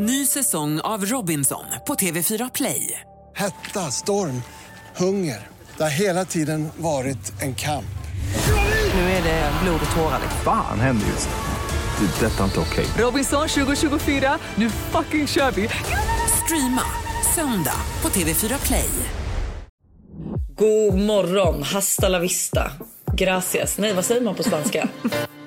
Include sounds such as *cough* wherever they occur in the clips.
Ny säsong av Robinson på TV4 Play. Hetta, storm, hunger. Det har hela tiden varit en kamp. Nu är det blod och tårar. Fan händer just nu. Det. är Detta är inte okej. Robinson 2024, nu fucking kör vi! Streama söndag på TV4 Play. God morgon, hasta la vista. Gracias. Nej, vad säger man på spanska? *laughs*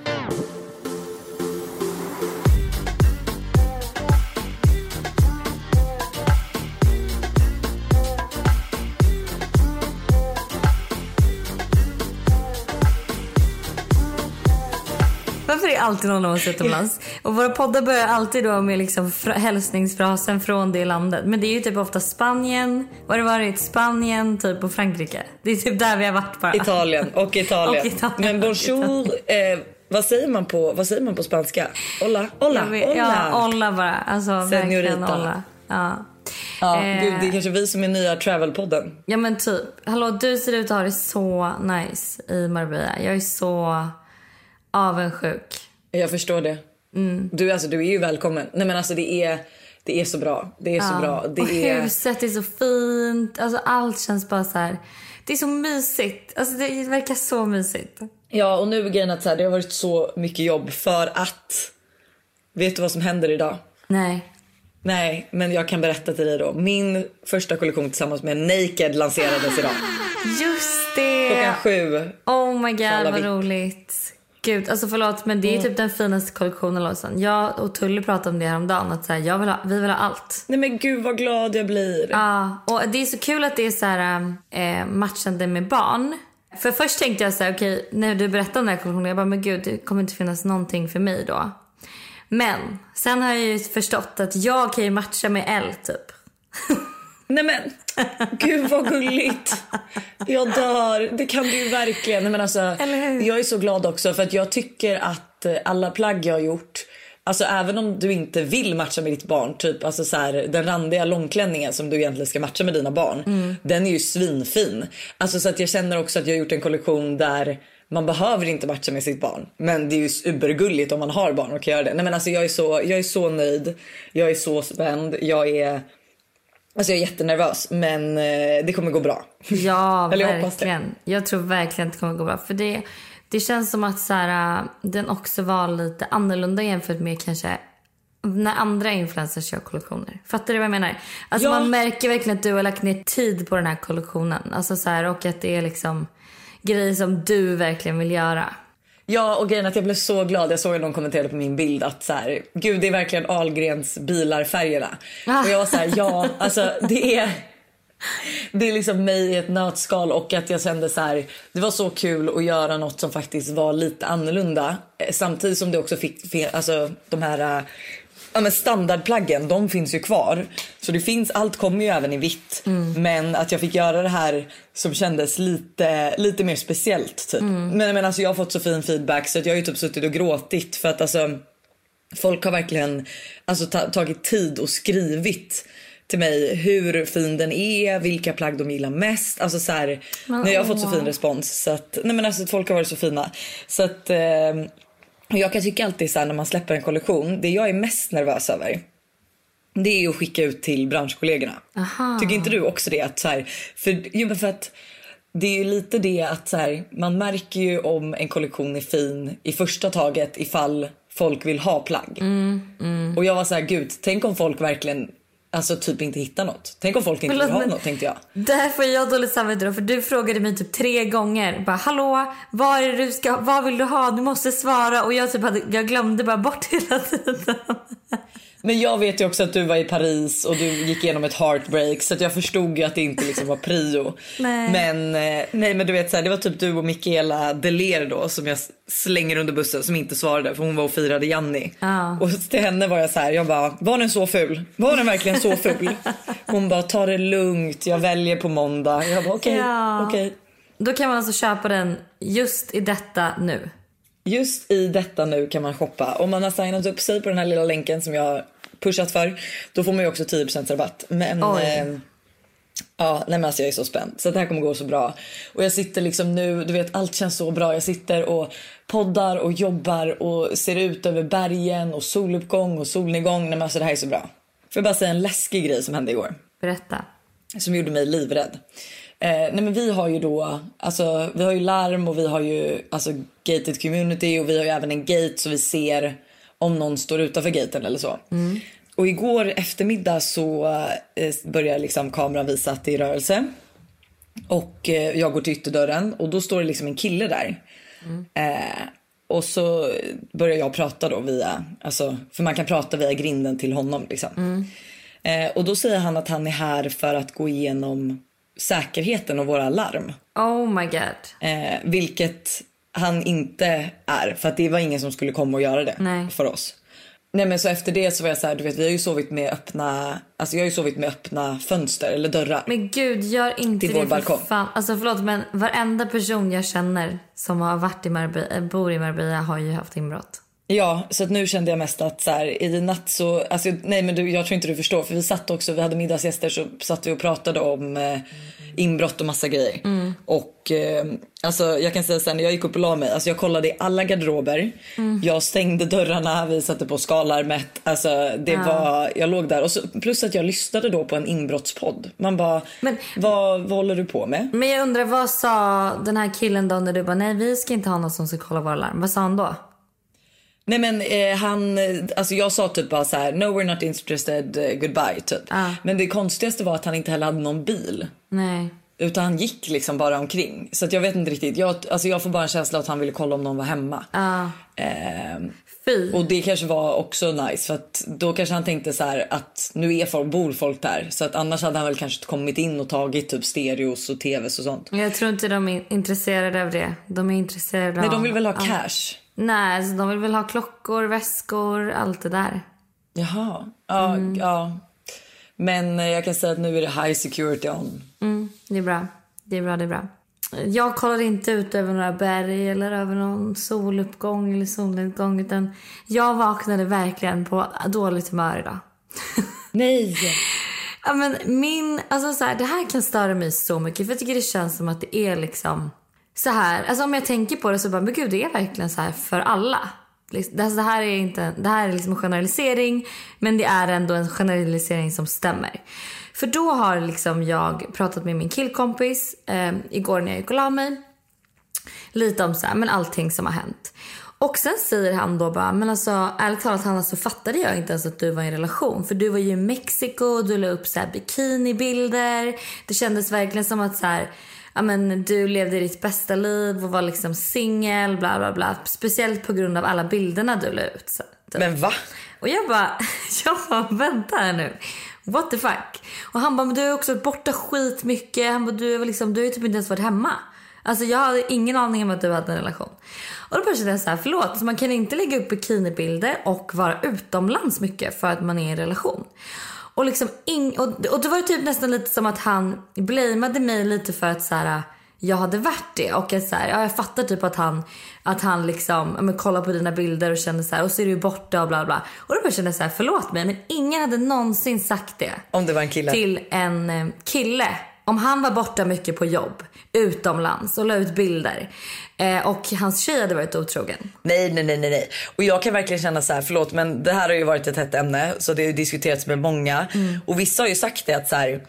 alltid någon av oss utomlands? Och våra poddar börjar alltid då med liksom fr- hälsningsfrasen från det landet. Men det är ju typ ofta Spanien, vad har det varit? Spanien typ och Frankrike. Det är typ där vi har varit bara. Italien och *laughs* Italien. Och Italien. Men bonjour, eh, vad, säger man på, vad säger man på spanska? Hola, hola, hola. Ja, olla bara. Alltså verkligen Senorita. olla. Ja. Ja, Eh. det är kanske vi som är nya travelpodden. ja men typ. Hallå du ser ut att ha det så nice i Marbella. Jag är så avundsjuk. Jag förstår det. Mm. Du, alltså, du är ju välkommen. Nej men alltså det är, det är så bra. Det är så bra. Det och är... huset är så fint. Alltså allt känns bara så här. Det är så mysigt. Alltså det verkar så mysigt. Ja och nu är grejen att så här, det har varit så mycket jobb för att... Vet du vad som händer idag? Nej. Nej, men jag kan berätta till dig då. Min första kollektion tillsammans med Naked lanserades idag. Just det! Klockan sju. Oh my god vad roligt. Gud, alltså förlåt men det är typ den finaste kollektionen Lojsan. Jag och Tully pratade om det häromdagen att så här, jag vill ha, vi vill ha allt. Nej men gud vad glad jag blir. Ja, och det är så kul att det är så här eh, matchande med barn. För först tänkte jag så här, okej när du berättade om den här kollektionen, jag bara men gud det kommer inte finnas någonting för mig då. Men sen har jag ju förstått att jag kan ju matcha med L typ. *laughs* Nej men gud vad gulligt. Jag dör. Det kan du ju verkligen. Nej, men alltså? Jag är så glad också för att jag tycker att eh, alla plagg jag har gjort Alltså även om du inte vill matcha med ditt barn, typ alltså så här, den randiga långklänningen som du egentligen ska matcha med dina barn. Mm. Den är ju svinfin. Alltså så att jag känner också att jag har gjort en kollektion där man behöver inte matcha med sitt barn. Men det är ju supergulligt om man har barn och kan göra det. Nej men alltså jag är så, jag är så nöjd. Jag är så spänd. Jag är Alltså jag är jättenervös men eh, det kommer gå bra. Ja, *laughs* Eller jag verkligen. Jag tror verkligen att det kommer gå bra. För det, det känns som att så här, äh, den också var lite annorlunda jämfört med kanske när andra influencers gör kollektioner. Fattar du vad jag menar? Alltså Ja. man märker verkligen att du har lagt ner tid på den här kollektionen. Alltså så här, och att det är liksom grejer som du verkligen vill göra. Ja och grejen att jag blev så glad. Jag såg att någon kommenterade på min bild att så här, gud det är verkligen Ahlgrens bilar färgerna. Ah. Och jag var så här, ja alltså det är det är liksom mig i ett nötskal och att jag kände så här, det var så kul att göra något som faktiskt var lite annorlunda. Eh, Samtidigt som det också fick, fi- alltså de här eh, Ja men standardplaggen, de finns ju kvar. Så det finns, allt kommer ju även i vitt. Men att jag fick göra det här som kändes lite, lite mer speciellt typ. Men, men alltså jag har fått så fin feedback så att jag har ju typ suttit och gråtit för att alltså folk har verkligen alltså, ta, tagit tid och skrivit till mig hur fin den är, vilka plagg de gillar mest. Alltså så här, Men, när jag har fått så fin respons. Så att, nej men alltså folk har varit så fina. Så att eh, och jag kan tycka alltid så här när man släpper en kollektion, det jag är mest nervös över det är att skicka ut till branschkollegorna. Aha. Tycker inte du också det? Att så här, för, jo, för att det är ju lite det att så här, man märker ju om en kollektion är fin i första taget ifall folk vill ha plagg. Mm, Och jag var så här, gud, tänk om folk verkligen alltså typ inte hittar något. Tänk om folk inte Förlåt, vill ha något tänkte jag. Där får jag dåligt samvete då, för du frågade mig typ tre gånger. Bara, hallå, vad är du ska, vad vill du ha? Du måste svara. Och jag typ hade, jag glömde bara bort *laughs* hela tiden. Men jag vet ju också att du var i Paris och du gick igenom ett heartbreak så jag förstod ju att det inte liksom var prio. Nej. Men, eh, nej, men du vet så här, det var typ du och Michaela Deler då som jag slänger under bussen som inte svarade för hon var och firade Janni. Ja. Och till henne var jag så här, jag bara var den så ful? Var den verkligen så ful? *laughs* Hon bara ta det lugnt, jag väljer på måndag. Jag bara okej, Ja. okej. Då kan man alltså köpa den just i detta nu. Just i detta nu kan man shoppa. Om man har signat upp sig på den här lilla länken som jag pushat för, då får man ju också 10% rabatt. Men eh, ja, nej men alltså jag är så spänd. Så det här kommer gå så bra. Och jag sitter liksom nu, du vet allt känns så bra. Jag sitter och poddar och jobbar och ser ut över bergen och soluppgång och solnedgång. Nej men alltså det här är så bra. Får jag bara säga en läskig grej som hände igår? Berätta. Som gjorde mig livrädd. Eh, nej men vi har ju då, alltså vi har ju larm och vi har ju alltså gated community och vi har ju även en gate så vi ser om någon står utanför gaten eller så. Och igår eftermiddag så eh, börjar liksom kameran visa att det är rörelse. Och eh, jag går till ytterdörren och då står det liksom en kille där. Eh, och så börjar jag prata då via, alltså, för man kan prata via grinden till honom liksom. Eh, och då säger han att han är här för att gå igenom säkerheten och våra larm. Oh my god. Eh, vilket han inte är, för att det var ingen som skulle komma och göra det Nej. för oss. Nej men så efter det så var jag så här, du vet vi har ju sovit med öppna, alltså jag har ju sovit med öppna fönster eller dörrar. Men gud, gör inte Till det vår balkong. för fan. Alltså förlåt men varenda person jag känner som har varit i Marbella, äh, bor i Marbella har ju haft inbrott. Ja, så att nu kände jag mest att så här, i natt så, alltså nej men du, jag tror inte du förstår för vi satt också, vi hade middagsgäster så satt vi och pratade om eh, inbrott och massa grejer. Och eh, alltså jag kan säga sen när jag gick upp och la mig, alltså jag kollade i alla garderober, jag stängde dörrarna, vi satte på skalarmet, alltså det var, jag låg där och så, plus att jag lyssnade då på en inbrottspodd. Man bara, Men- vad, vad håller du på med? Men jag undrar vad sa den här killen då när du bara nej vi ska inte ha någon som ska kolla våra larm. Vad sa han då? Nej men eh, han, eh, alltså jag sa typ bara så här: no we're not interested, eh, goodbye typ. Ah. Men det konstigaste var att han inte heller hade någon bil. Nej. Utan han gick liksom bara omkring. Så att jag vet inte riktigt, jag, alltså jag får bara en känsla att han ville kolla om någon var hemma. Ja. Ehm, Fy. och det kanske var också nice för att då kanske han tänkte så här att nu är folk, bor folk där. Så att annars hade han väl kanske kommit in och tagit typ stereos och tvs och sånt. Jag tror inte de är intresserade av det. De är intresserade Nej av... de vill väl ha cash? Nej, alltså, de vill väl ha klockor, väskor, allt det där. Jaha, ja, Mm. ja. Men eh, jag kan säga att nu är det high security on. Mm, det är bra. Det är bra, det är bra. Jag kollar inte ut över några berg eller över någon soluppgång eller solnedgång utan jag vaknade verkligen på dåligt humör idag. *laughs* Nej! Ja, men min, alltså så här, det här kan störa mig så mycket för jag tycker det känns som att det är liksom så här. Alltså om jag tänker på det så bara, men gud det är verkligen så här för alla. Alltså, det här är inte, det här är liksom en generalisering men det är ändå en generalisering som stämmer. För då har liksom jag pratat med min killkompis eh, igår när jag gick och la mig. Lite om så här, men allting som har hänt. Och sen säger han då bara, men alltså ärligt talat Hanna så fattade jag inte ens att du var i en relation. För du var ju i Mexiko, du la upp så här bikinibilder. Det kändes verkligen som att så här, ja men du levde ditt bästa liv och var liksom singel, bla bla bla. Speciellt på grund av alla bilderna du la ut. Så, typ. Men va? Och jag bara, *laughs* jag bara vänta här nu. What the fuck? Och han bara, men du är också borta skitmycket. Han bara, du är liksom, du ju typ inte ens varit hemma. Alltså jag hade ingen aning om att du hade en relation. Och då kände jag så här, förlåt, så man kan inte lägga upp bikinibilder och vara utomlands mycket för att man är i en relation. Och liksom ing- och, och det var typ nästan lite som att han blameade mig lite för att så här, jag hade varit det. Och att så här, ja, jag fattar typ att han, att han liksom, men kollar på dina bilder och känner så här, och så är du borta och bla bla. Och då kände jag så här, förlåt mig men ingen hade någonsin sagt det Om det var en kille? till en eh, kille. Om han var borta mycket på jobb, utomlands och la ut bilder eh, och hans tjej hade varit otrogen. Nej, nej, nej, nej. Och jag kan verkligen känna så här, förlåt, men det här har ju varit ett hett ämne så det har ju diskuterats med många Mm. och vissa har ju sagt det att så här,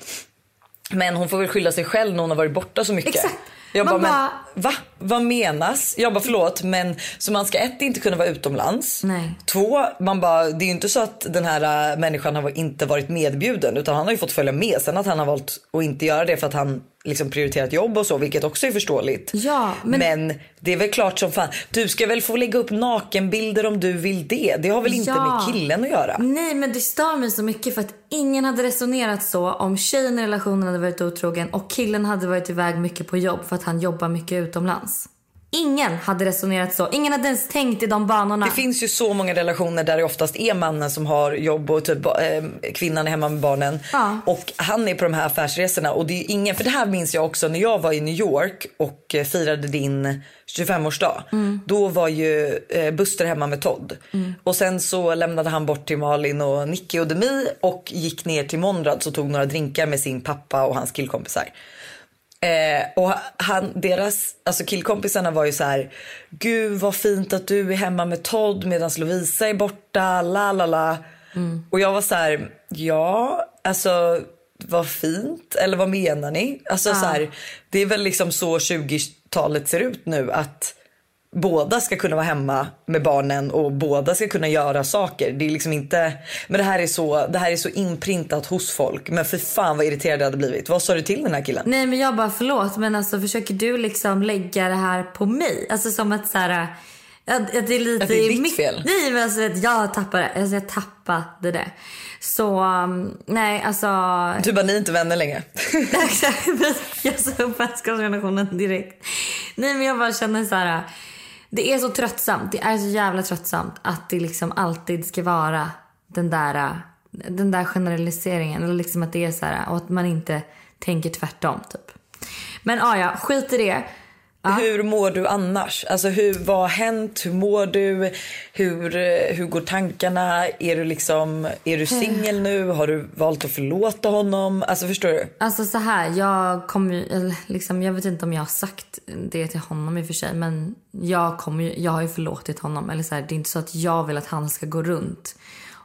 men hon får väl skylla sig själv när hon har varit borta så mycket. Exakt. Jag bara, Man men va? Vad menas? Jag bara förlåt men så man ska ett inte kunna vara utomlands. Nej. Två, man bara, det är ju inte så att den här äh, människan har inte varit medbjuden utan han har ju fått följa med. Sen att han har valt att inte göra det för att han liksom prioriterat jobb och så vilket också är förståeligt. Ja, men- men det är väl klart som fan. Du ska väl få lägga upp nakenbilder om du vill det. Det har väl inte Ja. med killen att göra. Nej men det stör mig så mycket för att ingen hade resonerat så om tjejen i relationen hade varit otrogen och killen hade varit iväg mycket på jobb för att han jobbar mycket utomlands. Ingen hade resonerat så. Ingen hade ens tänkt i de banorna. Det finns ju så många relationer där det oftast är mannen som har jobb och typ, eh, kvinnan är hemma med barnen. Ja. Och han är på de här affärsresorna. Och det är ingen, för det här minns jag också när jag var i New York och eh, firade din 25-årsdag. Då var ju eh, Buster hemma med Todd. Och sen så lämnade han bort till Malin och Nicky och Demi och gick ner till Monrad och tog några drinkar med sin pappa och hans killkompisar. Eh, och han, deras, alltså killkompisarna var ju så här, gud vad fint att du är hemma med Todd medan Lovisa är borta, la la la. Och jag var så här, Ja, alltså vad fint. Eller vad menar ni? Alltså så här, det är väl liksom så 20-talet ser ut nu att båda ska kunna vara hemma med barnen och båda ska kunna göra saker. Det är liksom inte, men det här är så, det här är så inprintat hos folk. Men för fan vad irriterad jag hade blivit. Vad sa du till den här killen? Nej men jag bara förlåt men alltså försöker du liksom lägga det här på mig? Alltså som att så här, att, att det är lite Att det är ditt mitt- fel? Nej men alltså jag tappade. Alltså jag tappade det. Så um, nej alltså. Du bara, ni är inte vänner längre. *laughs* Exakt. jag sa upp vänskapsrelationen direkt. Nej men jag bara känner så här. Det är så tröttsamt. Det är så jävla tröttsamt att det liksom alltid ska vara den där, den där generaliseringen. Eller liksom att det är så här och att man inte tänker tvärtom typ. Men ah, ja, skit i det. Hur mår du annars? Alltså hur, vad har hänt? Hur mår du? Hur, eh, hur går tankarna? Är du liksom, är du singel nu? Har du valt att förlåta honom? Alltså förstår du? Alltså så här, jag kommer liksom, jag vet inte om jag har sagt det till honom i och för sig, men jag kommer jag har ju förlåtit honom. Eller så här, det är inte så att jag vill att han ska gå runt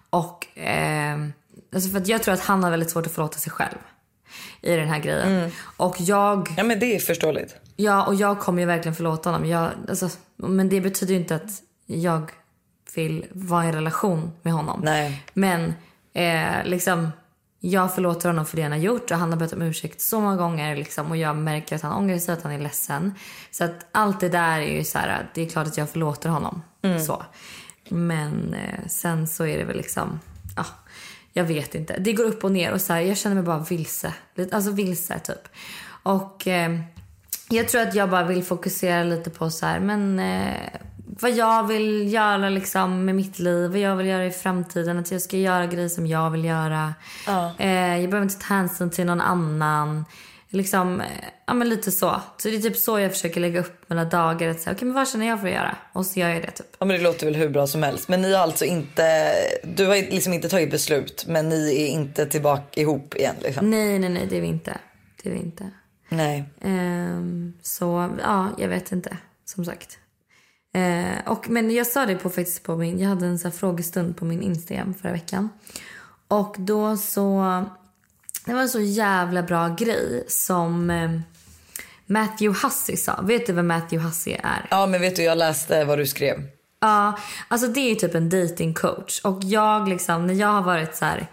och, eh, alltså för jag tror att han har väldigt svårt att förlåta sig själv i den här grejen. Och jag, Ja men det är förståeligt. Ja, och jag kommer ju verkligen förlåta honom. Jag, alltså, men det betyder ju inte att jag vill vara i en relation med honom. Nej. Men eh, liksom, jag förlåter honom för det han har gjort och han har bett om ursäkt så många gånger liksom, och jag märker att han ångrar sig att han är ledsen. Så att allt det där är ju så här, det är klart att jag förlåter honom. Så. Men eh, sen så är det väl liksom, ja, jag vet inte. Det går upp och ner och så här, jag känner mig bara vilse. Alltså vilse typ. Och eh, jag tror att jag bara vill fokusera lite på så här, men eh, vad jag vill göra liksom med mitt liv, vad jag vill göra i framtiden. Att jag ska göra grejer som jag vill göra. Eh, jag behöver inte ta hänsyn till någon annan. Liksom, eh, ja men lite så. Så det är typ så jag försöker lägga upp mina dagar. Att säga, okej men vad känner jag för att göra? Och så gör jag det typ. Ja men det låter väl hur bra som helst. Men ni har alltså inte, du har liksom inte tagit beslut men ni är inte tillbaka ihop igen liksom? Nej, nej, nej, det är vi inte. Det är vi inte. Nej. Ehm, så ja, jag vet inte. Som sagt. Eh, och, men jag sa det på, faktiskt på min, jag hade en så frågestund på min Instagram förra veckan. Och då så, det var en så jävla bra grej som eh, Matthew Hussey sa. Vet du vem Matthew Hussey är? Ja men vet du jag läste vad du skrev. Ja, alltså det är typ en dating coach. Och jag liksom, när jag har varit så här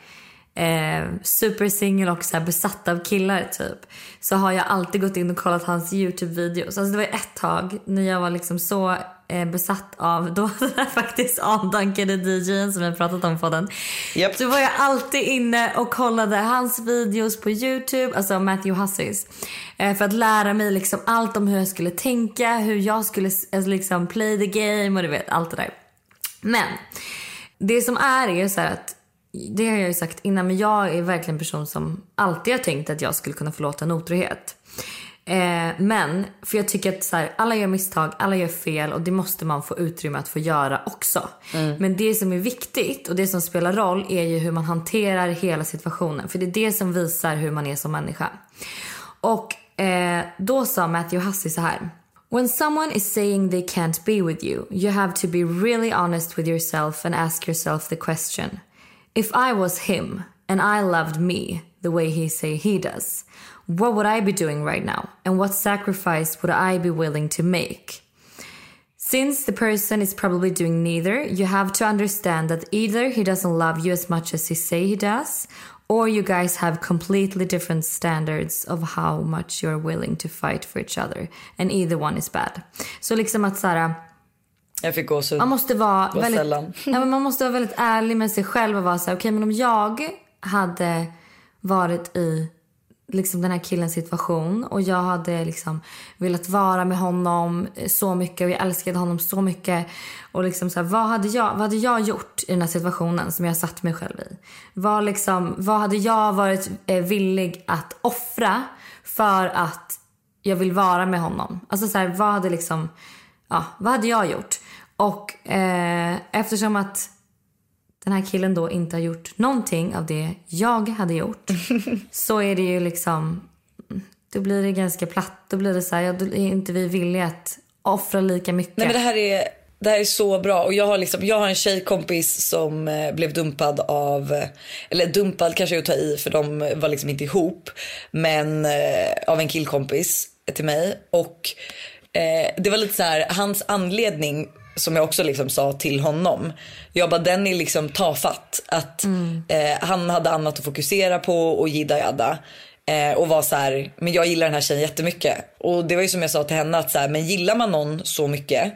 eh, supersingel och så här besatt av killar typ. Så har jag alltid gått in och kollat hans YouTube-videos. Alltså det var ett tag när jag var liksom så eh, besatt av, *laughs* då var det faktiskt avdankade DJn som jag pratat om på den. Japp. Så var jag alltid inne och kollade hans videos på YouTube, alltså Matthew Husseys. Eh, för att lära mig liksom allt om hur jag skulle tänka, hur jag skulle eh, liksom play the game och du vet allt det där. Men det som är är så här att det har jag ju sagt innan men jag är verkligen en person som alltid har tänkt att jag skulle kunna förlåta en otrohet. Eh, men, för jag tycker att så här, alla gör misstag, alla gör fel och det måste man få utrymme att få göra också. Men det som är viktigt och det som spelar roll är ju hur man hanterar hela situationen. För det är det som visar hur man är som människa. Och eh, då sa Matthew Hussey så här. When someone is saying they can't be with you, you have to be really honest with yourself and ask yourself the question. If I was him and I loved me the way he say he does, what would I be doing right now? And what sacrifice would I be willing to make? Since the person is probably doing neither, you have to understand that either he doesn't love you as much as he say he does, or you guys have completely different standards of how much you're willing to fight for each other. And either one is bad. Så liksom att så här, Jag fick gåshud. man måste vara väldigt, sällan. *laughs* ja, men man måste vara väldigt ärlig med sig själv och vara så här, okej men om jag hade varit i liksom den här killens situation och jag hade liksom velat vara med honom så mycket och jag älskade honom så mycket och liksom så här, vad hade jag vad hade jag gjort i den här situationen som jag satt mig själv i? Vad liksom vad hade jag varit eh, villig att offra för att jag vill vara med honom? Alltså så här, vad hade liksom ja, vad hade jag gjort? Och eh, eftersom att den här killen då inte har gjort någonting av det jag hade gjort *laughs* så är det ju liksom, då blir det ganska platt. Då blir det så här, ja, då är inte vi villiga att offra lika mycket. Nej men det här är, Det här är så bra. Och jag har, liksom, jag har en tjejkompis som eh, blev dumpad av, eh, eller dumpad kanske är att ta i för de var liksom inte ihop. Men eh, av en killkompis till mig. Och eh, det var lite så här, hans anledning som jag också liksom sa till honom. Jag bara den är liksom tafatt. Att eh, han hade annat att fokusera på och jidda jadda. Eh, och var så här, men jag gillar den här tjejen jättemycket. Och det var ju som jag sa till henne att så här, men gillar man någon så mycket.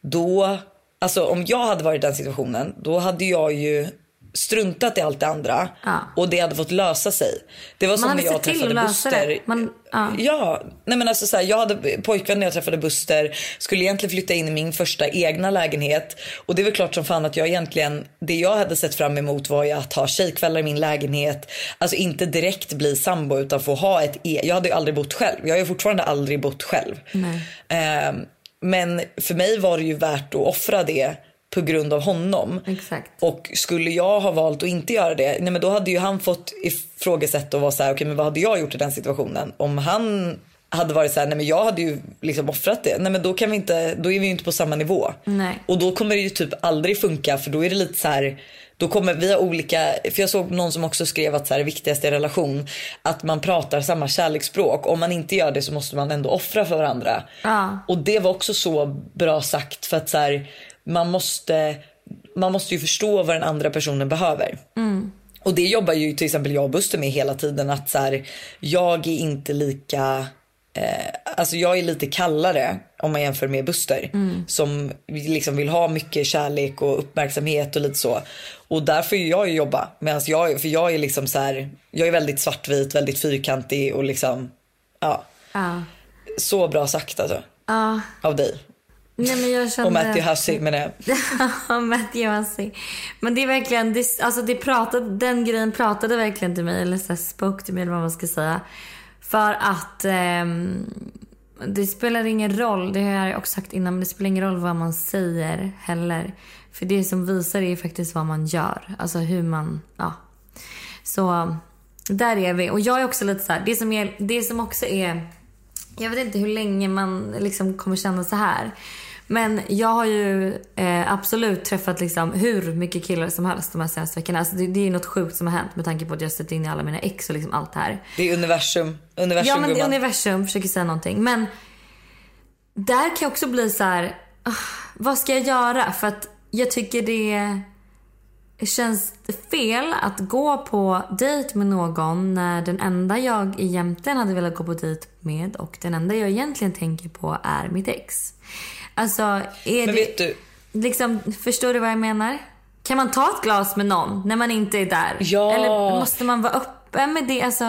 Då, alltså om jag hade varit i den situationen. Då hade jag ju struntat i allt det andra. Ja. Och det hade fått lösa sig. Det var som hade när jag träffade Buster. Man- ja. Ja, nej men alltså så här, jag hade pojkvän när jag träffade Buster, skulle egentligen flytta in i min första egna lägenhet. Och det är väl klart som fan att jag egentligen, det jag hade sett fram emot var ju att ha tjejkvällar i min lägenhet. Alltså inte direkt bli sambo utan få ha ett e- Jag hade ju aldrig bott själv, jag har ju fortfarande aldrig bott själv. Ehm, men för mig var det ju värt att offra det på grund av honom. Exakt. Och skulle jag ha valt att inte göra det, nej men då hade ju han fått ifrågasätta och vara så här, okej men vad hade jag gjort i den situationen? Om han hade varit så här, nej men jag hade ju liksom offrat det. Nej men då kan vi inte, då är vi ju inte på samma nivå. Nej. Och då kommer det ju typ aldrig funka för då är det lite så här, då kommer vi ha olika, för jag såg någon som också skrev att så här, det viktigaste i relation, att man pratar samma kärleksspråk. Om man inte gör det så måste man ändå offra för varandra. Ja. Och det var också så bra sagt för att så här, man måste, man måste ju förstå vad den andra personen behöver. Och det jobbar ju till exempel jag och Buster med hela tiden att så här, jag är inte lika Eh, alltså jag är lite kallare om man jämför med Buster. Som liksom vill ha mycket kärlek och uppmärksamhet och lite så. Och därför är jag ju jobba. Medans jag, för jag är liksom så här, jag är väldigt svartvit, väldigt fyrkantig och liksom, ja. Ja. Så bra sagt alltså. Ja. Av dig. Nej, men jag kände... Och Matthew Hussey menar jag. *laughs* Ja, Hussey. Men det är verkligen, det, alltså det pratade, den grejen pratade verkligen till mig, eller så spoke till mig eller vad man ska säga. För att ehm, det spelar ingen roll, det har jag också sagt innan, men det spelar ingen roll vad man säger heller. För det som visar är faktiskt vad man gör. Alltså hur man, ja. Så där är vi. Och jag är också lite så här, det som, är, det som också är, jag vet inte hur länge man liksom kommer känna så här. Men jag har ju eh, absolut träffat liksom hur mycket killar som helst de här senaste veckorna. Alltså det, det är något sjukt som har hänt med tanke på att jag sett in i alla mina ex och liksom allt det här. Det är universum. Universum Ja men det är universum försöker säga någonting. Men där kan jag också bli så här. ah, vad ska jag göra? För att jag tycker det känns fel att gå på dejt med någon när den enda jag egentligen hade velat gå på dejt med och den enda jag egentligen tänker på är mitt ex. Alltså, är Men det... vet du, Liksom, förstår du vad jag menar? Kan man ta ett glas med någon när man inte är där? Ja. Eller måste man vara öppen med det? Alltså,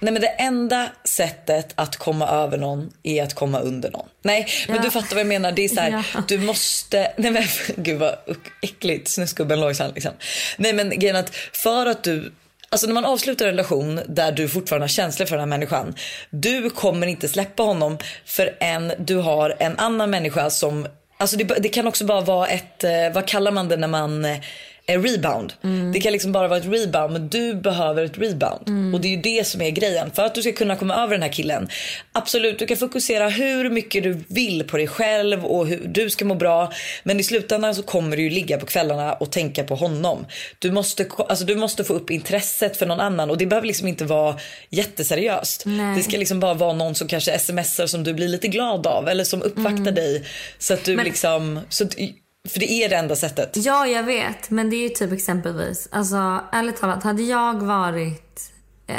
Nej men det enda sättet att komma över någon är att komma under någon. Nej men Ja. du fattar vad jag menar. Det är så här, *laughs* Ja. du måste, nej men *laughs* gud vad äckligt, snusgubben Lojsan liksom. Nej men grejen att för att du Alltså när man avslutar en relation där du fortfarande har känslor för den här människan. Du kommer inte släppa honom förrän du har en annan människa som, alltså det, det kan också bara vara ett, eh, vad kallar man det när man eh, en rebound. Det kan liksom bara vara ett rebound men du behöver ett rebound. Och det är ju det som är grejen. För att du ska kunna komma över den här killen. Absolut, du kan fokusera hur mycket du vill på dig själv och hur du ska må bra. Men i slutändan så kommer du ju ligga på kvällarna och tänka på honom. Du måste, alltså du måste få upp intresset för någon annan och det behöver liksom inte vara jätteseriöst. Nej. Det ska liksom bara vara någon som kanske smsar som du blir lite glad av eller som uppvaktar dig. Så att du Men- liksom, så att, för det är det enda sättet. Ja, jag vet. Men det är ju typ exempelvis. Alltså, ärligt talat, hade jag varit...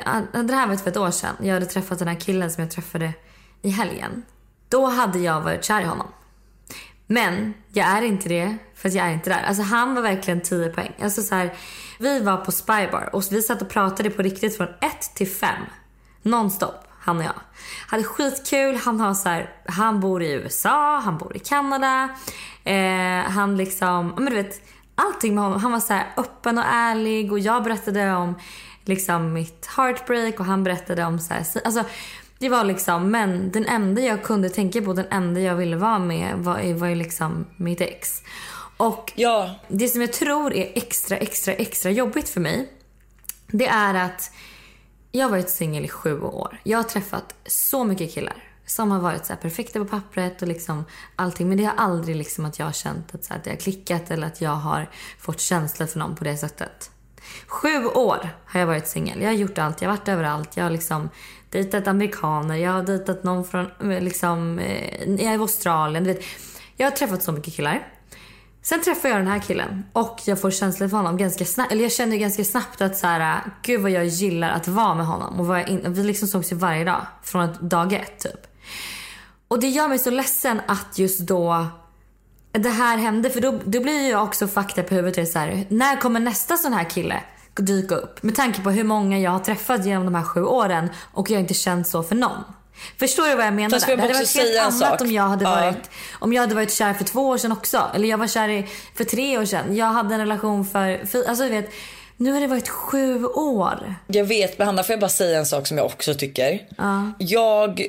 Hade det här varit för ett år sedan, jag hade träffat den här killen som jag träffade i helgen. Då hade jag varit kär i honom. Men jag är inte det, för jag är inte där. Alltså han var verkligen 10 poäng. Alltså så här, vi var på Spybar och vi satt och pratade på riktigt från 1 till 5. Nonstop, han och jag. Hade skitkul. Han, har så här, han bor i USA, han bor i Kanada. Eh, han liksom, men du vet, allting med honom. Han var så här öppen och ärlig och jag berättade om liksom mitt heartbreak och han berättade om så här, alltså det var liksom, men den enda jag kunde tänka på, den enda jag ville vara med var, var ju liksom mitt ex. Och Ja, det som jag tror är extra, extra, extra jobbigt för mig. Det är att jag har varit singel i sju år. Jag har träffat så mycket killar. som har varit så här perfekta på pappret och liksom allting. Men det har aldrig liksom att jag har känt att, så här, att det har klickat eller att jag har fått känslor för någon på det sättet. Sju år har jag varit singel. Jag har gjort allt. Jag har varit överallt. Jag har liksom dejtat amerikaner. Jag har dejtat någon från eh, liksom, eh, jag är i Australien. Du vet. Jag har träffat så mycket killar. Sen träffar jag den här killen och jag får känslor för honom ganska snabbt. Eller jag känner ganska snabbt att så här, gud vad jag gillar att vara med honom. Och vad jag in, vi liksom sågs ju varje dag. Från dag ett typ. Och det gör mig så ledsen att just då det här hände. För då, då blir jag också fakta på huvudet. Så här, när kommer nästa sån här kille dyka upp? Med tanke på hur många jag har träffat genom de här sju åren och jag har inte känt så för någon. Förstår du vad jag menar? Fast jag det hade varit helt annat sak. om jag, hade Ja. varit, om jag hade varit kär för två år sedan också. Eller jag var kär i, för tre år sedan. Jag hade en relation för, för alltså du vet. Nu har det varit sju år. Jag vet, men Hanna får jag bara säga en sak som jag också tycker. Jag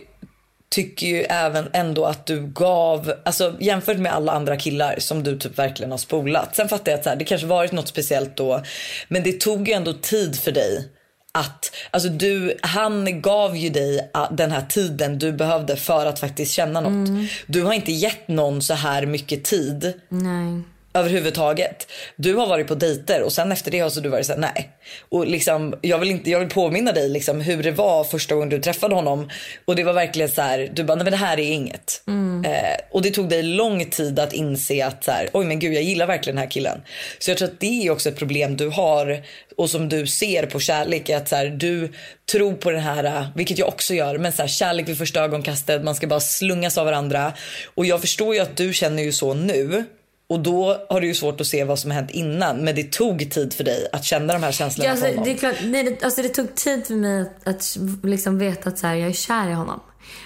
tycker ju även ändå att du gav, alltså jämfört med alla andra killar som du typ verkligen har spolat. Sen fattar jag att så här, det kanske varit något speciellt då, men det tog ju ändå tid för dig att, alltså du, han gav ju dig ah, den här tiden du behövde för att faktiskt känna något. Du har inte gett någon så här mycket tid Nej. Överhuvudtaget. Du har varit på dejter och sen efter det har så du varit såhär nej. Och liksom, jag, vill inte, jag vill påminna dig liksom hur det var första gången du träffade honom. Och det var verkligen så här, du bara nej men det här är inget. Eh, och det tog dig lång tid att inse att så här, oj men gud jag gillar verkligen den här killen. Så jag tror att det är också ett problem du har och som du ser på kärlek. är Att så här, du tror på den här, vilket jag också gör, men så här, kärlek vid första ögonkastet. Man ska bara slungas av varandra. Och jag förstår ju att du känner ju så nu. Och då har du ju svårt att se vad som har hänt innan. Men det tog tid för dig att känna de här känslorna Ja, alltså, honom. det, är klart, nej, det, alltså, det tog tid för mig att, att liksom veta att så här, jag är kär i honom.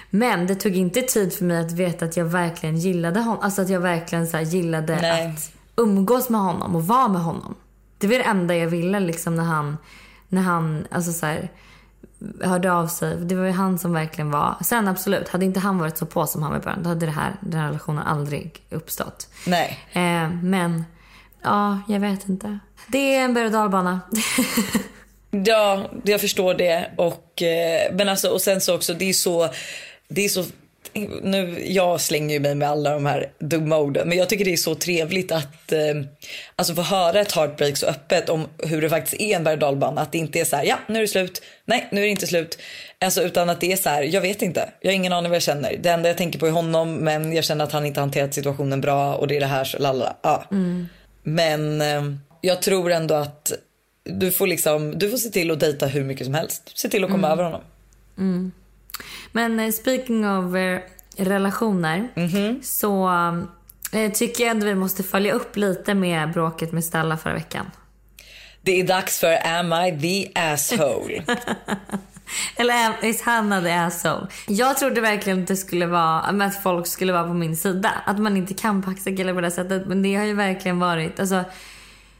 Men det tog inte tid för mig att veta att jag verkligen gillade honom. Alltså att jag verkligen så här, gillade Nej. att umgås med honom och vara med honom. Det var det enda jag ville liksom när han, när han alltså så här, hörde av sig. Det var ju han som verkligen var... Sen absolut, hade inte han varit så på som han var i början, då hade det här, den här relationen aldrig uppstått. Nej. Eh, men, ja, jag vet inte. Det är en berg och dalbana. *laughs* Ja, jag förstår det. Och, eh, men alltså, och sen så också, det är så... Det är så nu, jag slänger ju mig med alla de här dumma orden, men jag tycker det är så trevligt att eh, alltså få höra ett heartbreak så öppet om hur det faktiskt är en berg. Att det inte är så här, ja nu är det slut, nej nu är det inte slut. Alltså, utan att det är så här, jag vet inte, jag har ingen aning vad jag känner. Det enda jag tänker på är honom, men jag känner att han inte hanterat situationen bra och det är det här, så lalala. Ja. Men eh, jag tror ändå att du får, liksom, du får se till att dejta hur mycket som helst. Se till att komma över honom. Men eh, speaking of eh, relationer så eh, tycker jag ändå vi måste följa upp lite med bråket med Stella förra veckan. Det är dags för Am I the asshole? *laughs* Eller is Hanna the asshole? Jag trodde verkligen att det skulle vara, att folk skulle vara på min sida. Att man inte kan paxa killar på det sättet. Men det har ju verkligen varit, alltså.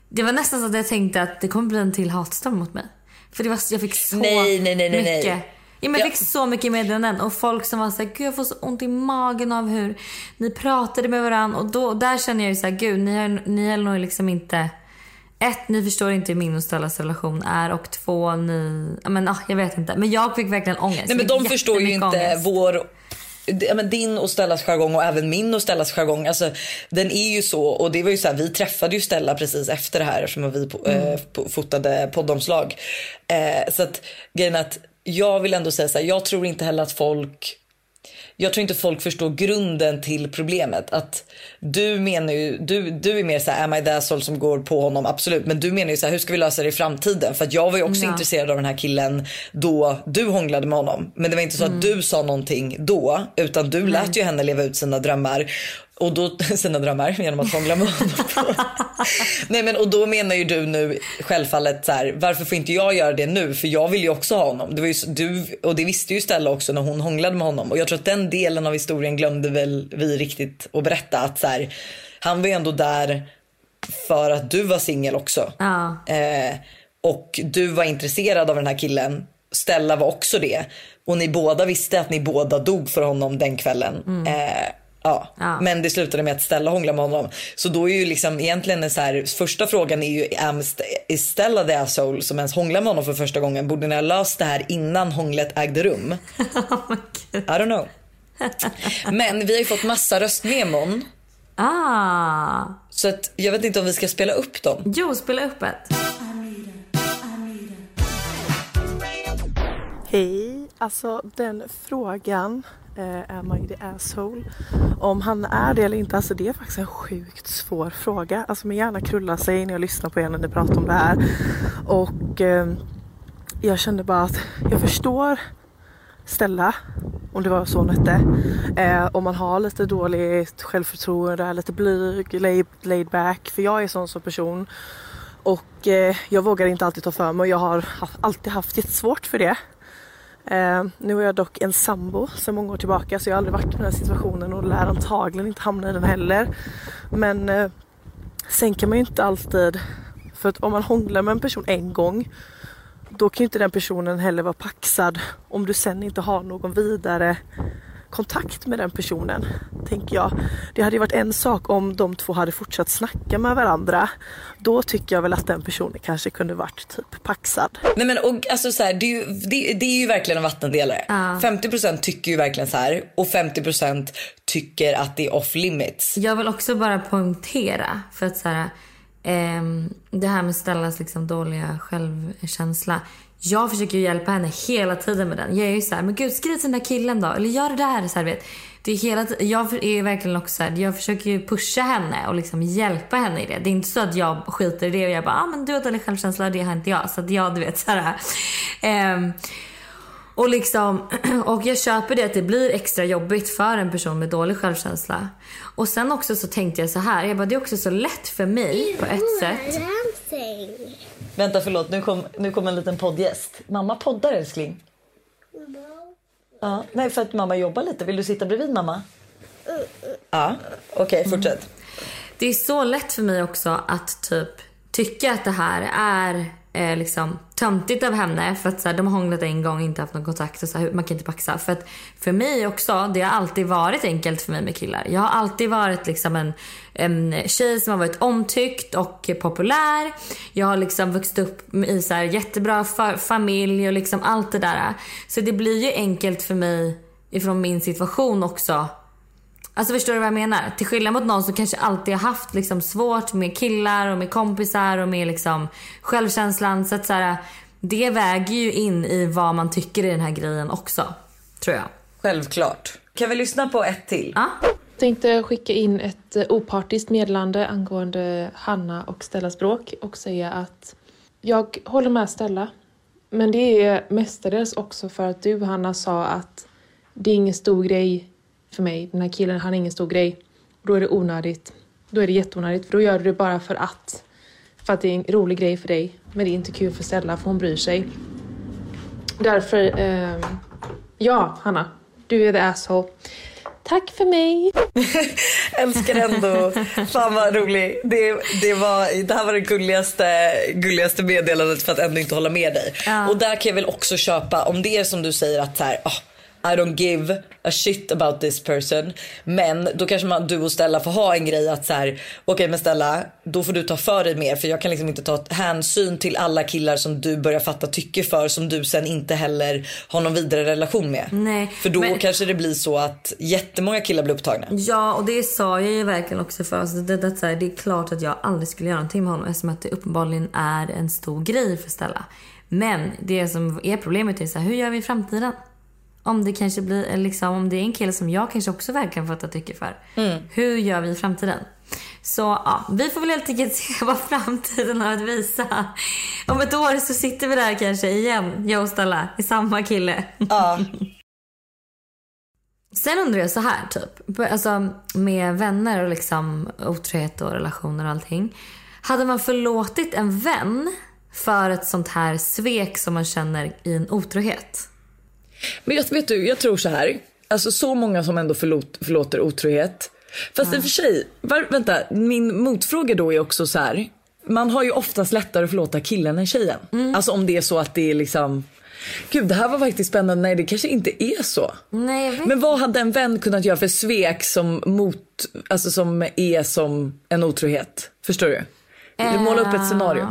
Det var nästan så att jag tänkte att det kommer bli en till hatstorm mot mig. För det var, jag fick så nej, nej, nej, mycket. Ja, men jag Ja. fick så mycket meddelanden och folk som var såhär, gud jag får så ont i magen av hur ni pratade med varandra. Och då, där känner jag ju såhär, gud ni har, ni har nog liksom inte ett, ni förstår inte hur min och Stellas relation är och två, ni... Men, ah, jag vet inte. Men jag fick verkligen ångest. Nej men de förstår ju inte ångest. vår men din och Stellas jargong och även min och Stellas jargong. Alltså, den är ju så och det var ju så här, vi träffade ju Stella precis efter det här eftersom vi po- eh, fotade poddomslag. Eh, så att grejen är att jag vill ändå säga så här, jag tror inte heller att folk jag tror inte folk förstår grunden till problemet. Att du menar ju, du, du är mer så här, am I the asshole som går på honom? Absolut. Men du menar ju så här, hur ska vi lösa det i framtiden? För att jag var ju också Ja. intresserad av den här killen då du hånglade med honom. Men det var inte så att du sa någonting då. Utan du lät ju henne leva ut sina drömmar. Och då, *laughs* sina drömmar genom att hångla med honom. *laughs* Nej men och då menar ju du nu självfallet så här, varför får inte jag göra det nu? För jag vill ju också ha honom. Det var ju, du, och det visste ju Stella också när hon hånglade med honom. Och jag tror att den delen av historien glömde väl vi riktigt att berätta. Att så här, han var ju ändå där för att du var singel också. Ja. Eh, och du var intresserad av den här killen. Stella var också det. Och ni båda visste att ni båda dog för honom den kvällen. Eh, ja. Ja. Men det slutade med att Stella hånglade med honom. Så då är ju liksom egentligen en så här, första frågan är ju is Stella the asshole som ens hånglar med honom för första gången? Borde ni ha löst det här innan hånglet ägde rum? *laughs* Oh. I don't know. Men vi har ju fått massa röstmemon. Ah. Så att jag vet inte om vi ska spela upp dem. Jo, spela upp ett. Hej, alltså den frågan eh, är man the asshole? Om han är det eller inte, alltså det är faktiskt en sjukt svår fråga. Alltså min hjärna krullar sig när jag lyssnar på er när ni pratar om det här. Och eh, jag kände bara att jag förstår Stella, om det var så hon hette. Eh, om man har lite dåligt självförtroende, lite blyg, laid, laid back. För jag är sån som person. Och eh, jag vågar inte alltid ta för mig och jag har haft, alltid haft jättesvårt för det. Eh, nu har jag dock en sambo sedan många år tillbaka så jag har aldrig varit i den här situationen och lär antagligen inte hamna i den heller. Men eh, sen kan man ju inte alltid, för att om man hånglar med en person en gång då kan ju inte den personen heller vara paxad om du sen inte har någon vidare kontakt med den personen, tänker jag. Det hade ju varit en sak om de två hade fortsatt snacka med varandra. Då tycker jag väl att den personen kanske kunde varit typ paxad. Nej men och alltså så här, det, är ju, det, det är ju verkligen en vattendelare. 50% tycker ju verkligen så här och 50% tycker att det är off limits. Jag vill också bara poängtera för att så här, ehm, det här med Stellas liksom dåliga självkänsla. Jag försöker ju hjälpa henne hela tiden med den. Jag är ju så här, men gud skriv till den där killen då. Eller gör det där. Så här, vet. Det är hela jag är verkligen också så här, jag försöker ju pusha henne och liksom hjälpa henne i det. Det är inte så att jag skiter i det och jag bara, ah, men du har dålig självkänsla det har inte jag. Så att jag, du vet så här. ehm, och liksom, *clears throat* och jag köper det att det blir extra jobbigt för en person med dålig självkänsla. Och sen också så tänkte jag så här, jag bara, det är också så lätt för mig på ett sätt. Vänta förlåt, nu kom, nu kom en liten poddgäst. Mamma poddar älskling. Ja, nej för att mamma jobbar lite. Vill du sitta bredvid mamma? Ja, okej fortsätt. Det är så lätt för mig också att typ tycka att det här är eh, liksom töntigt av henne för att så här, de har hånglat en gång och inte haft någon kontakt och så här, man kan inte paxa. För att för mig också, det har alltid varit enkelt för mig med killar. Jag har alltid varit liksom en, en tjej som har varit omtyckt och populär. Jag har liksom vuxit upp i så här jättebra fa- familj och liksom allt det där. Så det blir ju enkelt för mig ifrån min situation också Alltså förstår du vad jag menar? Till skillnad mot någon som kanske alltid har haft liksom svårt med killar och med kompisar och med liksom självkänslan. Så att så här, det väger ju in i vad man tycker i den här grejen också. Tror jag. Självklart. Kan vi lyssna på ett till? Ja. tänkte skicka in ett eh, opartiskt meddelande angående Hanna och Stellas bråk och säga att jag håller med Stella. Men det är mestadels också för att du Hanna sa att det är ingen stor grej för mig. Den här killen, han är ingen stor grej. Då är det onödigt. Då är det jätteonödigt för då gör du det bara för att. För att det är en rolig grej för dig. Men det är inte kul för Stella för hon bryr sig. Därför, ehm, ja Hanna, du är the asshole. Tack för mig! *laughs* Älskar ändå. Fan vad rolig. Det, det, var, det här var det gulligaste, gulligaste meddelandet för att ändå inte hålla med dig. Och där kan jag väl också köpa om det är som du säger att så här, ah, I don't give a shit about this person. Men då kanske man, du och Stella får ha en grej att så här, okej men Stella, då får du ta för dig mer för jag kan liksom inte ta hänsyn till alla killar som du börjar fatta tycke för som du sen inte heller har någon vidare relation med. Nej, för då men- kanske det blir så att jättemånga killar blir upptagna. Ja, och det sa jag ju verkligen också för oss. Det, det, här, det är klart att jag aldrig skulle göra någonting med honom eftersom att det uppenbarligen är en stor grej för Stella. Men det som är problemet är så här, hur gör vi i framtiden? Om det kanske blir, liksom, om det är en kille som jag kanske också verkligen fattar tycke för. Hur gör vi i framtiden? Så ja, vi får väl helt enkelt *laughs* se vad framtiden har att visa. Om ett år så sitter vi där kanske igen, jag och Stella, i samma kille. Ja. *laughs* Sen undrar jag så här typ, alltså med vänner och liksom otrohet och relationer och allting. Hade man förlåtit en vän för ett sånt här svek som man känner i en otrohet? Men jag, vet du, jag tror så här. Alltså så många som ändå förlåt, förlåter otrohet. Fast i och för sig, var, vänta, min motfråga då är också så här. Man har ju oftast lättare att förlåta killen än tjejen. Alltså om det är så att det är liksom. Gud det här var faktiskt spännande. Nej det kanske inte är så. Nej, Men vad hade en vän kunnat göra för svek som mot, alltså som är som en otrohet? Förstår du? Du målar upp ett scenario.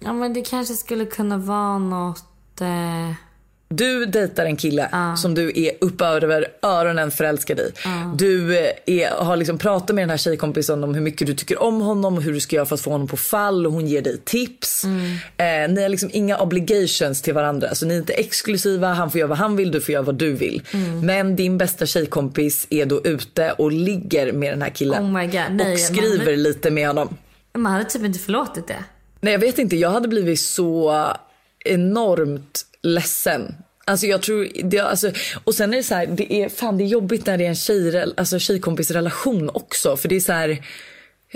Ja men det kanske skulle kunna vara något... Eh... Du dejtar en kille som du är upp över öronen förälskad i. Du eh, är, har liksom pratat med den här tjejkompisen om hur mycket du tycker om honom och hur du ska göra för att få honom på fall och hon ger dig tips. Eh, ni har liksom inga obligations till varandra. Så ni är inte exklusiva, han får göra vad han vill, du får göra vad du vill. Men din bästa tjejkompis är då ute och ligger med den här killen. Oh God, nej, och skriver man- lite med honom. Man hade typ inte förlåtit det. Nej jag vet inte, jag hade blivit så enormt ledsen. Alltså jag tror, det, alltså, och sen är det så här, det är, fan det är jobbigt när det är en tjej, alltså tjejkompisrelation också. För det är så här,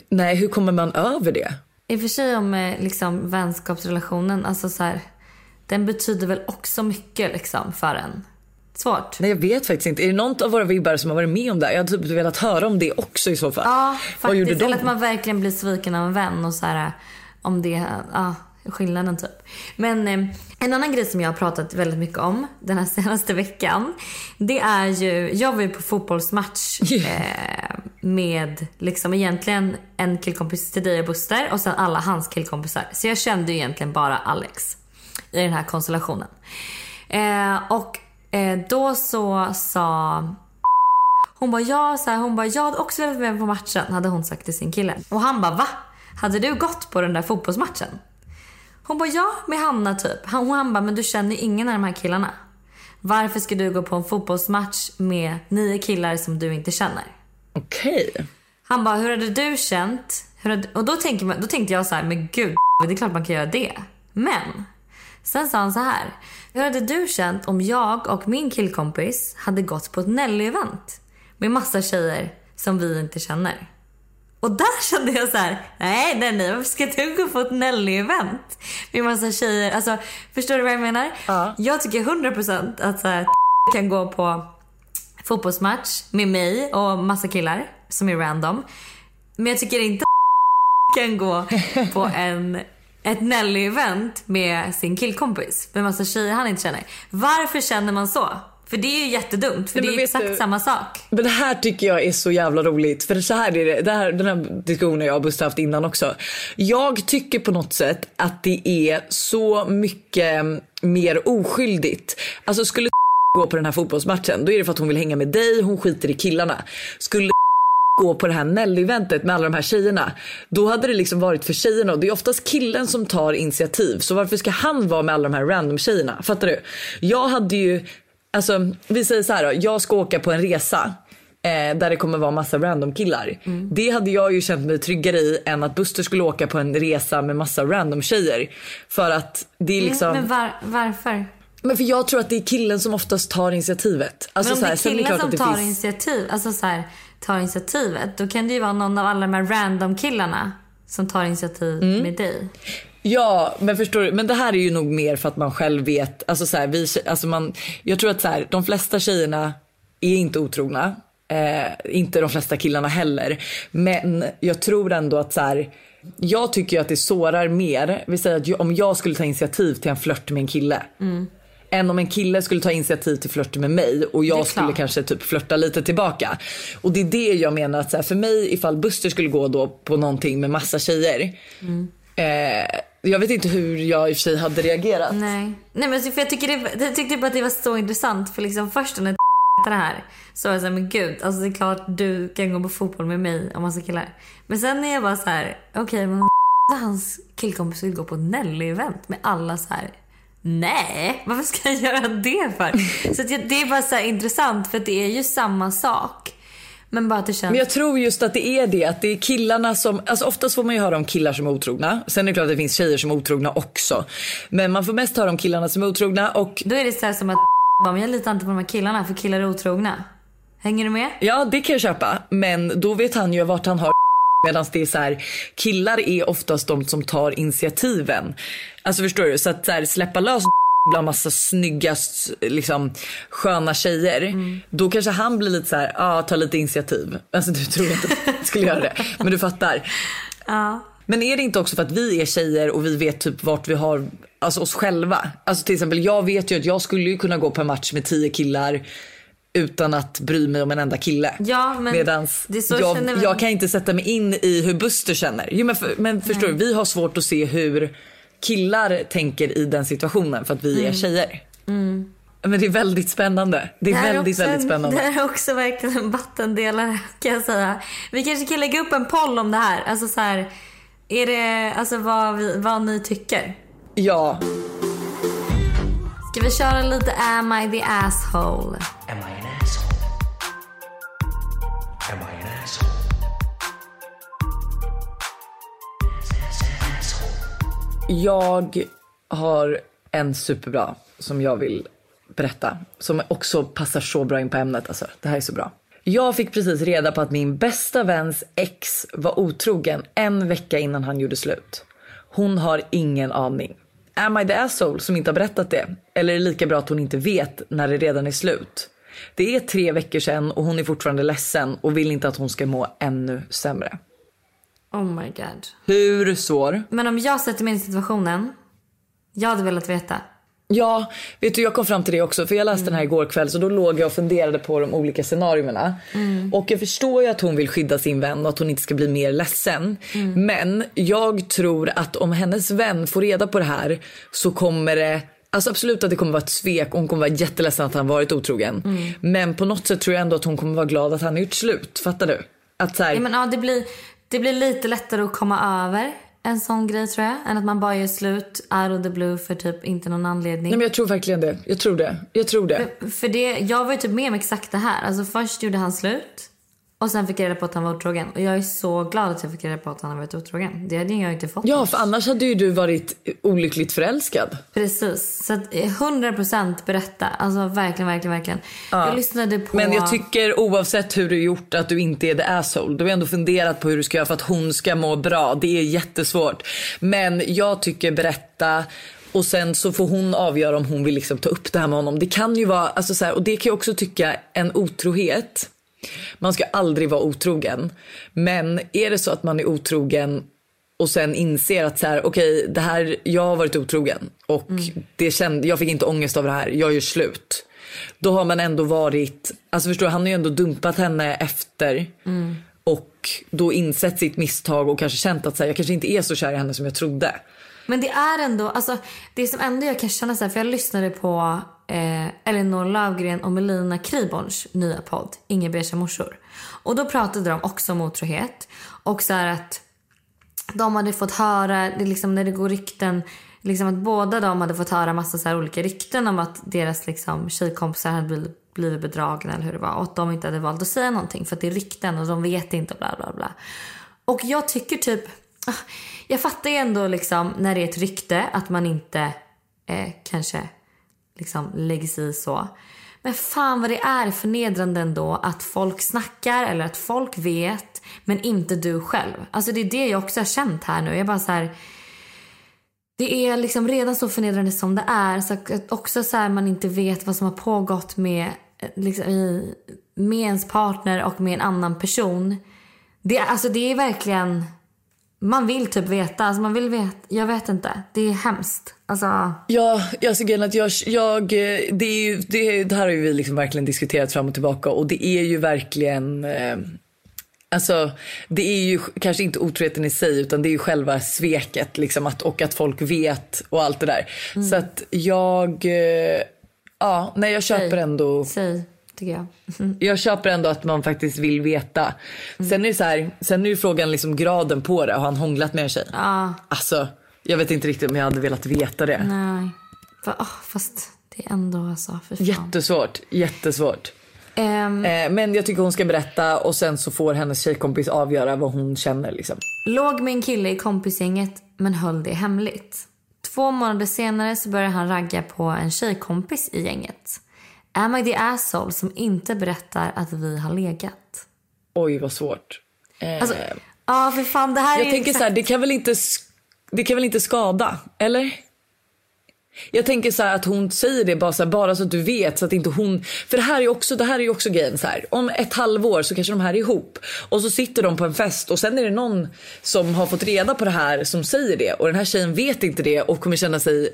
nej hur kommer man över det? I och för sig om eh, liksom, vänskapsrelationen, alltså så här, den betyder väl också mycket liksom, för en. Svårt. Nej jag vet faktiskt inte. Är det någon av våra vibbar som har varit med om det? Jag hade typ velat höra om det också i så fall. Ja, Vad gjorde faktiskt. de? Eller att man verkligen blir sviken av en vän och så här, om det, ja, skillnaden typ. Men eh, en annan grej som jag har pratat väldigt mycket om den här *laughs* senaste veckan. Det är ju, jag var ju på fotbollsmatch *laughs* eh, med liksom egentligen en killkompis till dig och Buster och sen alla hans killkompisar. Så jag kände ju egentligen bara Alex i den här konstellationen. Eh, och eh, då så sa hon bara, ja, så här, hon bara, jag hade också vara med på matchen, hade hon sagt till sin kille. Och han bara, va? Hade du gått på den där fotbollsmatchen? Hon bara, ja, med Hanna typ. Och han bara, men du känner ju ingen av de här killarna. Varför ska du gå på en fotbollsmatch med nio killar som du inte känner? Okej. Han bara, hur hade du känt? Hade, och då, tänker man, då tänkte jag så här, men gud, det är klart man kan göra det. Men, sen sa han så här. Hur hade du känt om jag och min killkompis hade gått på ett Nelly-event? Med massa tjejer som vi inte känner. Och där kände jag så här, nej, nej, nej, varför ska du gå på ett Nelly-event? Med massa tjejer, alltså, förstår du vad jag menar? Jag tycker 100% att så här, kan gå på fotbollsmatch med mig och massa killar som är random. Men jag tycker inte *laughs* kan gå på en, ett Nelly-event med sin killkompis med massa tjejer han inte känner. Varför känner man så? För det är ju jättedumt för Nej, det är exakt du- samma sak. Men det här tycker jag är så jävla roligt. För så här är det, det här, den här diskussionen jag och Buster haft innan också. Jag tycker på något sätt att det är så mycket mer oskyldigt. Alltså skulle *laughs* gå på den här fotbollsmatchen då är det för att hon vill hänga med dig, hon skiter i killarna. Skulle *laughs* gå på det här Nelly-eventet med alla de här tjejerna. Då hade det liksom varit för tjejerna och det är oftast killen som tar initiativ. Så varför ska han vara med alla de här random tjejerna? Fattar du? Jag hade ju, alltså vi säger så här då, jag ska åka på en resa. Eh, där det kommer vara massa random killar. Det hade jag ju känt mig tryggare i än att Buster skulle åka på en resa med massa random tjejer. För att det är liksom... Men var, varför? Men för jag tror att det är killen som oftast tar initiativet. Alltså Men om så det här, är sen killen som det tar finns- initiativ, alltså så här, tar initiativet, då kan det ju vara någon av alla de här random killarna som tar initiativ Mm. med dig. Ja, men förstår du? Men det här är ju nog mer för att man själv vet. Alltså så här, vi, alltså man, jag tror att så här, de flesta tjejerna är inte otrogna. Eh, inte de flesta killarna heller. Men jag tror ändå att så här, jag tycker att det sårar mer. Vi säger att jag, om jag skulle ta initiativ till en flört med en kille. Än om en kille skulle ta initiativ till flört med mig och jag skulle kanske typ flörta lite tillbaka. Och det är det jag menar att så här, för mig ifall Buster skulle gå då på någonting med massa tjejer. Eh, jag vet inte hur jag i och för sig hade reagerat. Nej. Nej men alltså, för jag, tycker det, jag tyckte bara att det var så intressant för liksom först när *laughs* det här så var jag såhär, men gud, alltså det är klart du kan gå på fotboll med mig och massa killar. Men sen är jag bara så här, okej okay, men om *laughs* hans killkompis vill gå på Nelly-event med alla så här. Nej, varför ska jag göra det för? Så det är bara så här intressant för det är ju samma sak. Men bara att det känns... Men jag tror just att det är det, att det är killarna som, alltså oftast får man ju höra om killar som är otrogna. Sen är det klart att det finns tjejer som är otrogna också. Men man får mest höra om killarna som är otrogna och Då är det så här som att men jag litar inte på de här killarna för killar är otrogna. Hänger du med? ja det kan jag köpa. Men då vet han ju vart han har Medan det är så här, killar är oftast de som tar initiativen. Alltså förstår du? Så att så här, släppa lös bland massa snygga, liksom, sköna tjejer. Då kanske han blir lite så här, ja ah, ta lite initiativ. Alltså du tror inte att jag skulle göra det. Men du fattar. Ja. Men är det inte också för att vi är tjejer och vi vet typ vart vi har alltså oss själva? Alltså till exempel jag vet ju att jag skulle ju kunna gå på en match med tio killar utan att bry mig om en enda kille. Ja, men Medans jag, jag kan inte sätta mig in i hur Buster känner. Jo, men, för, men förstår du, vi har svårt att se hur killar tänker i den situationen för att vi Mm. är tjejer. Men det är väldigt spännande. Det är Det är väldigt, också väldigt en- spännande. Det här är också verkligen en vattendelare kan jag säga. Vi kanske kan lägga upp en poll om det här. Alltså så här, är det, alltså vad, vi, vad ni tycker. Ja. Ska vi köra lite Am I the asshole? Am I Jag har en superbra som jag vill berätta. Som också passar så bra in på ämnet. Alltså, det här är så bra. Jag fick precis reda på att min bästa väns ex var otrogen en vecka innan han gjorde slut. Hon har ingen aning. Am I the asshole som inte har berättat det? Eller är det lika bra att hon inte vet när det redan är slut? Det är tre veckor sedan och hon är fortfarande ledsen och vill inte att hon ska må ännu sämre. Oh my god. Hur svår? Men om jag sätter mig i den situationen. Jag hade velat veta. Ja, vet du jag kom fram till det också för jag läste den här igår kväll så då låg jag och funderade på de olika scenarierna. Och jag förstår ju att hon vill skydda sin vän och att hon inte ska bli mer ledsen. Men jag tror att om hennes vän får reda på det här så kommer det Alltså absolut att det kommer vara ett svek och hon kommer vara jätteledsen att han varit otrogen. Men på något sätt tror jag ändå att hon kommer vara glad att han har gjort slut. Fattar du? Att så här, Ja, men, ja, det, blir, det blir lite lättare att komma över en sån grej tror jag. Än att man bara gör slut out of the blue för typ inte någon anledning. Nej men jag tror verkligen det. Jag tror det. Jag tror det. För det, jag var ju typ med om exakt det här. Alltså först gjorde han slut. Och sen fick jag reda på att han var otrogen. Och jag är så glad att jag fick reda på att han har varit otrogen. Det hade jag inte fått. Ja för annars hade ju du varit olyckligt förälskad. Precis. Så att eh, 100% berätta. Alltså verkligen, verkligen, verkligen. Jag lyssnade på... Men jag tycker oavsett hur du gjort att du inte är the asshole. Du har ändå funderat på hur du ska göra för att hon ska må bra. Det är jättesvårt. Men jag tycker berätta och sen så får hon avgöra om hon vill liksom ta upp det här med honom. Det kan ju vara, alltså så här, och det kan jag också tycka, en otrohet. Man ska aldrig vara otrogen. Men är det så att man är otrogen och sen inser att så här, okej, det här, jag har varit otrogen och det kände, jag fick inte ångest av det här, jag gör slut. Då har man ändå varit, alltså förstår han har ju ändå dumpat henne efter och då insett sitt misstag och kanske känt att så här, jag kanske inte är så kär i henne som jag trodde. Men det är ändå, alltså det som ändå jag kan känna så här, för jag lyssnade på eh, Elinor Lövgren och Melina Kriborns nya podd Inga beiga morsor. Och då pratade de också om otrohet och så här att de hade fått höra, det liksom, när det går rykten, liksom att båda de hade fått höra massa så här olika rykten om att deras liksom, tjejkompisar hade blivit, blivit bedragna eller hur det var och att de inte hade valt att säga någonting för att det är rykten och de vet inte bla bla bla. Och jag tycker typ, ah, jag fattar ju ändå liksom när det är ett rykte att man inte eh, kanske liksom lägger sig i så. Men fan vad det är förnedrande ändå att folk snackar eller att folk vet men inte du själv. Alltså det är det jag också har känt här nu. Jag bara så här, det är liksom redan så förnedrande som det är. Så att också så här man inte vet vad som har pågått med, liksom, i, med ens partner och med en annan person. Det, alltså det är verkligen... Man vill typ veta. Alltså man vill veta. Jag vet inte. Det är hemskt. Alltså... Ja, jag ser grejen att jag, jag, det, är ju, det, det här har ju vi liksom verkligen diskuterat fram och tillbaka och det är ju verkligen eh, Alltså det är ju kanske inte otroheten i sig utan det är ju själva sveket liksom att, och att folk vet och allt det där. Så att jag, eh, ja nej jag köper Säg. ändå Säg, tycker jag. jag köper ändå att man faktiskt vill veta. Sen är det så här, sen är frågan liksom graden på det. Har han hånglat med en tjej? Ja, Alltså, jag vet inte riktigt om jag hade velat veta det. nej. Fast det är ändå alltså, för fan. Jättesvårt, jättesvårt. Eh, men jag tycker hon ska berätta och sen så får hennes tjejkompis avgöra vad hon känner liksom. Låg med en kille i kompisgänget men höll det hemligt. Två månader senare så börjar han ragga på en tjejkompis i gänget. Am I the asshole som inte berättar att vi har legat? Oj vad svårt. Eh, Alltså, ja för fan det här jag är tänker exakt... så här, det kan väl inte, det kan väl inte skada, eller? Jag tänker så här att hon säger det bara så, här, bara så att du vet så att inte hon, för det här är ju också, det här är ju också grejen så här. Om ett halvår så kanske de här är ihop och så sitter de på en fest och sen är det någon som har fått reda på det här som säger det och den här tjejen vet inte det och kommer känna sig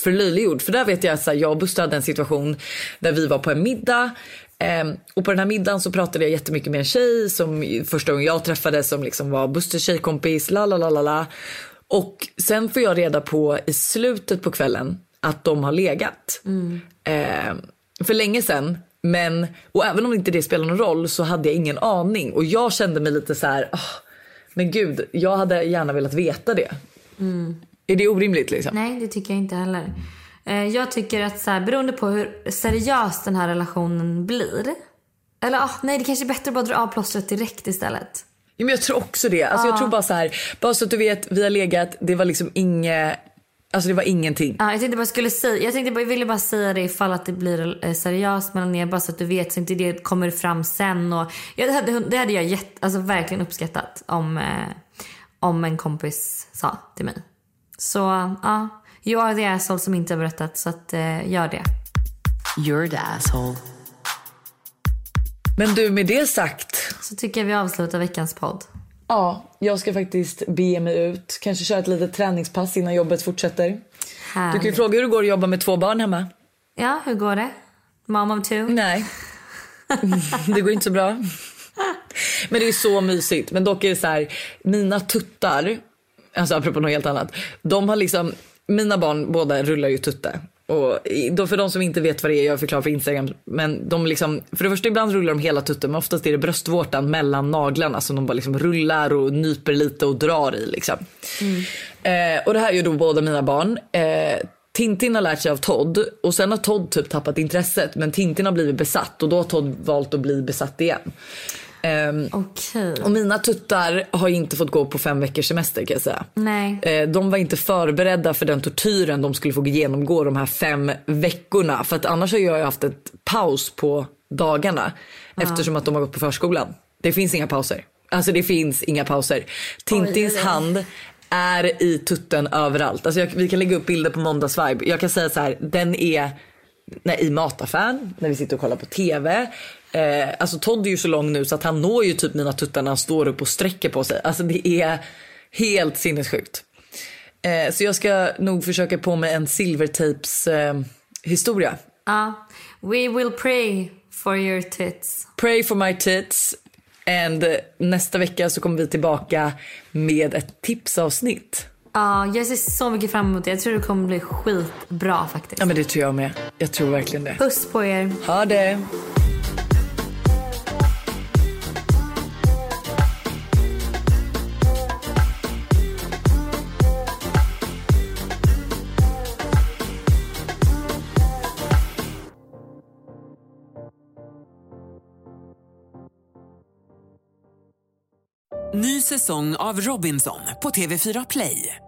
förlöjliggjord. För där vet jag att så här, jag och Buster hade en situation där vi var på en middag Ehm, och på den här middagen så pratade jag jättemycket med en tjej som första gången jag träffade som liksom var Busters tjejkompis. La, la, la, la, la. Och sen får jag reda på i slutet på kvällen att de har legat. Mm. Eh, för länge sen. Men, och även om inte det spelar någon roll så hade jag ingen aning. Och jag kände mig lite så här, oh, men gud, jag hade gärna velat veta det. Mm. Är det orimligt liksom? Nej, det tycker jag inte heller. Eh, Jag tycker att så här, beroende på hur seriös den här relationen blir. Eller ah, nej, det kanske är bättre att bara dra av plåstret direkt istället. Ja, men jag tror också det. Alltså, Jag tror bara så här, bara så att du vet, vi har legat, det var liksom inget, alltså det var ingenting. Ja, jag tänkte bara skulle säga, jag tänkte bara, jag ville bara säga det ifall att det blir eh, seriöst mellan er bara så att du vet så inte det kommer fram sen och ja, det, hade, det hade jag jätt, alltså, verkligen uppskattat om, eh, om en kompis sa till mig. Så ja, you are the asshole som inte har berättat så att eh, gör det. You're the asshole. Men du, med det sagt, Så tycker jag vi avslutar veckans podd. ja, jag ska faktiskt bege mig ut. Kanske köra ett litet träningspass innan jobbet fortsätter. Du kan ju Härligt. fråga hur det går att jobba med två barn hemma. Ja, hur går det? Mom of two? Nej, *laughs* det går inte så bra. Men det är så mysigt. Men dock är det så här, mina tuttar, alltså apropå något helt annat. De har liksom, mina barn båda rullar ju tutte. Och då för de som inte vet vad det är, jag förklarar för Instagram. Men de liksom, för det första ibland rullar de hela tutten men oftast är det bröstvårtan mellan naglarna som de bara liksom rullar och nyper lite och drar i liksom. Eh, och det här är ju då båda mina barn. Eh, Tintin har lärt sig av Todd och sen har Todd typ tappat intresset men Tintin har blivit besatt och då har Todd valt att bli besatt igen. Ehm, Okej. och mina tuttar har inte fått gå på fem veckors semester kan jag säga. Nej. Eh, De var inte förberedda för den tortyren de skulle få genomgå de här fem veckorna. För att annars har jag haft ett paus på dagarna eftersom att de har gått på förskolan. Det finns inga pauser. Alltså det finns inga pauser. Tintins oj. hand är i tutten överallt. Alltså jag, vi kan lägga upp bilder på måndagsvibe. Jag kan säga så här, den är när, i mataffären, när vi sitter och kollar på TV. Eh, alltså Todd är ju så lång nu så att han når ju typ mina tuttar när han står upp och sträcker på sig. Alltså det är helt sinnessjukt. Eh, så jag ska nog försöka på mig en silvertapes eh, historia. Ja. We will pray for your tits. Pray for my tits. And nästa vecka så kommer vi tillbaka med ett tipsavsnitt. Ja, jag ser så mycket fram emot det. Jag tror det kommer bli skitbra faktiskt. Ja men det tror jag med. Jag tror verkligen det. Puss på er. Ha det. Ny säsong av Robinson på TV4 Play.